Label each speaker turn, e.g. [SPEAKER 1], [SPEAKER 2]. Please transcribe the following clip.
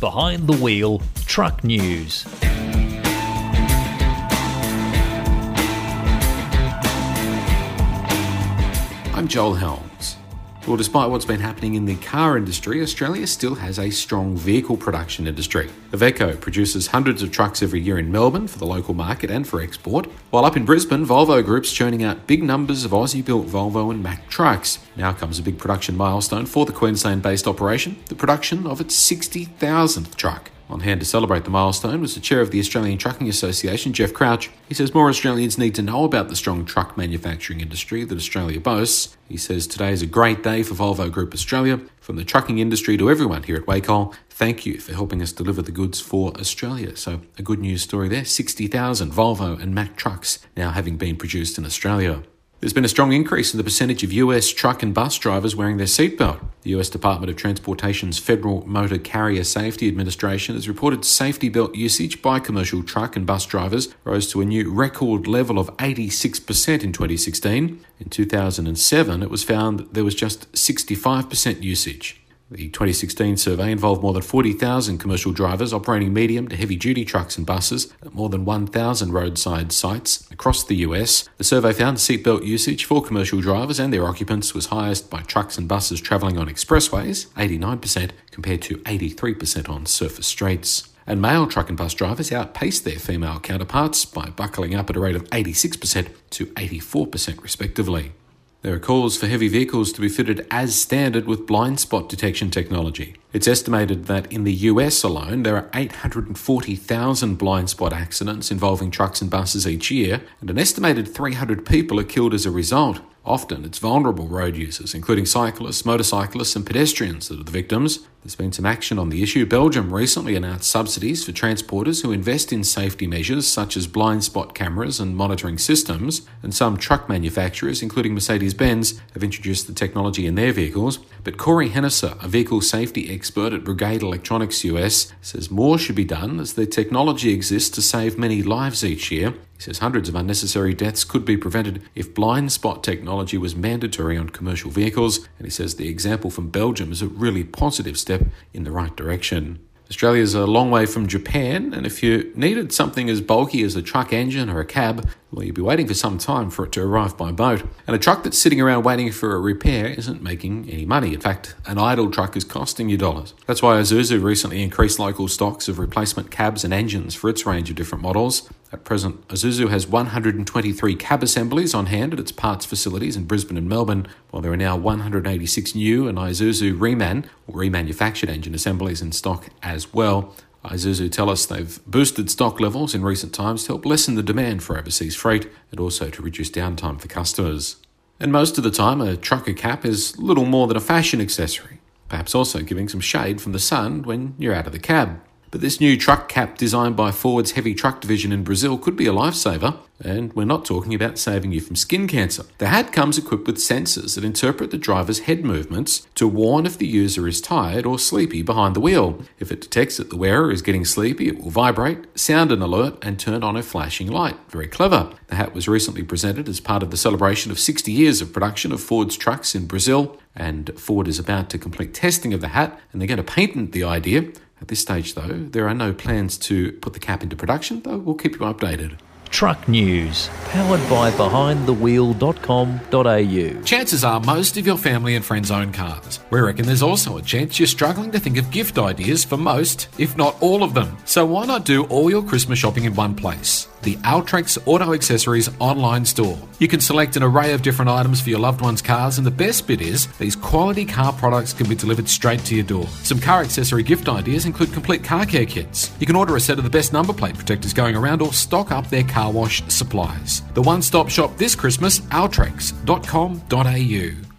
[SPEAKER 1] Behind the Wheel Truck News.
[SPEAKER 2] I'm Joel Helms. Well, despite what's been happening in the car industry, Australia still has a strong vehicle production industry. Iveco produces hundreds of trucks every year in Melbourne for the local market and for export, while up in Brisbane, Volvo Group's churning out big numbers of Aussie built Volvo and Mack trucks. Now comes a big production milestone for the Queensland based operation the production of its 60,000th truck. On hand to celebrate the milestone was the chair of the Australian Trucking Association, Geoff Crouch. He says more Australians need to know about the strong truck manufacturing industry that Australia boasts. He says today is a great day for Volvo Group Australia. From the trucking industry to everyone here at Wacol, thank you for helping us deliver the goods for Australia. So, a good news story there 60,000 Volvo and Mack trucks now having been produced in Australia. There's been a strong increase in the percentage of US truck and bus drivers wearing their seatbelt. The US Department of Transportation's Federal Motor Carrier Safety Administration has reported safety belt usage by commercial truck and bus drivers rose to a new record level of 86% in 2016. In 2007, it was found there was just 65% usage. The 2016 survey involved more than 40,000 commercial drivers operating medium to heavy duty trucks and buses at more than 1,000 roadside sites across the US. The survey found seatbelt usage for commercial drivers and their occupants was highest by trucks and buses travelling on expressways, 89%, compared to 83% on surface streets. And male truck and bus drivers outpaced their female counterparts by buckling up at a rate of 86% to 84%, respectively. There are calls for heavy vehicles to be fitted as standard with blind spot detection technology. It's estimated that in the US alone, there are 840,000 blind spot accidents involving trucks and buses each year, and an estimated 300 people are killed as a result. Often it's vulnerable road users, including cyclists, motorcyclists, and pedestrians, that are the victims. There's been some action on the issue. Belgium recently announced subsidies for transporters who invest in safety measures such as blind spot cameras and monitoring systems, and some truck manufacturers, including Mercedes Benz, have introduced the technology in their vehicles. But Corey Hennesser, a vehicle safety expert at Brigade Electronics US, says more should be done as the technology exists to save many lives each year. He says hundreds of unnecessary deaths could be prevented if blind spot technology was mandatory on commercial vehicles, and he says the example from Belgium is a really positive step in the right direction. Australia is a long way from Japan, and if you needed something as bulky as a truck engine or a cab, well, you'd be waiting for some time for it to arrive by boat. And a truck that's sitting around waiting for a repair isn't making any money. In fact, an idle truck is costing you dollars. That's why Isuzu recently increased local stocks of replacement cabs and engines for its range of different models. At present, Isuzu has 123 cab assemblies on hand at its parts facilities in Brisbane and Melbourne, while there are now 186 new and Isuzu Reman, or remanufactured engine assemblies in stock as well. Isuzu tell us they've boosted stock levels in recent times to help lessen the demand for overseas freight and also to reduce downtime for customers. And most of the time, a trucker cap is little more than a fashion accessory, perhaps also giving some shade from the sun when you're out of the cab. But this new truck cap designed by Ford's heavy truck division in Brazil could be a lifesaver, and we're not talking about saving you from skin cancer. The hat comes equipped with sensors that interpret the driver's head movements to warn if the user is tired or sleepy behind the wheel. If it detects that the wearer is getting sleepy, it will vibrate, sound an alert, and turn on a flashing light. Very clever. The hat was recently presented as part of the celebration of 60 years of production of Ford's trucks in Brazil, and Ford is about to complete testing of the hat, and they're going to patent the idea at this stage, though, there are no plans to put the cap into production, though we'll keep you updated.
[SPEAKER 1] Truck News, powered by behindthewheel.com.au.
[SPEAKER 2] Chances are most of your family and friends own cars. We reckon there's also a chance you're struggling to think of gift ideas for most, if not all of them. So why not do all your Christmas shopping in one place? The Altrex Auto Accessories online store. You can select an array of different items for your loved one's cars, and the best bit is these quality car products can be delivered straight to your door. Some car accessory gift ideas include complete car care kits. You can order a set of the best number plate protectors going around or stock up their car wash supplies. The one stop shop this Christmas, altrex.com.au.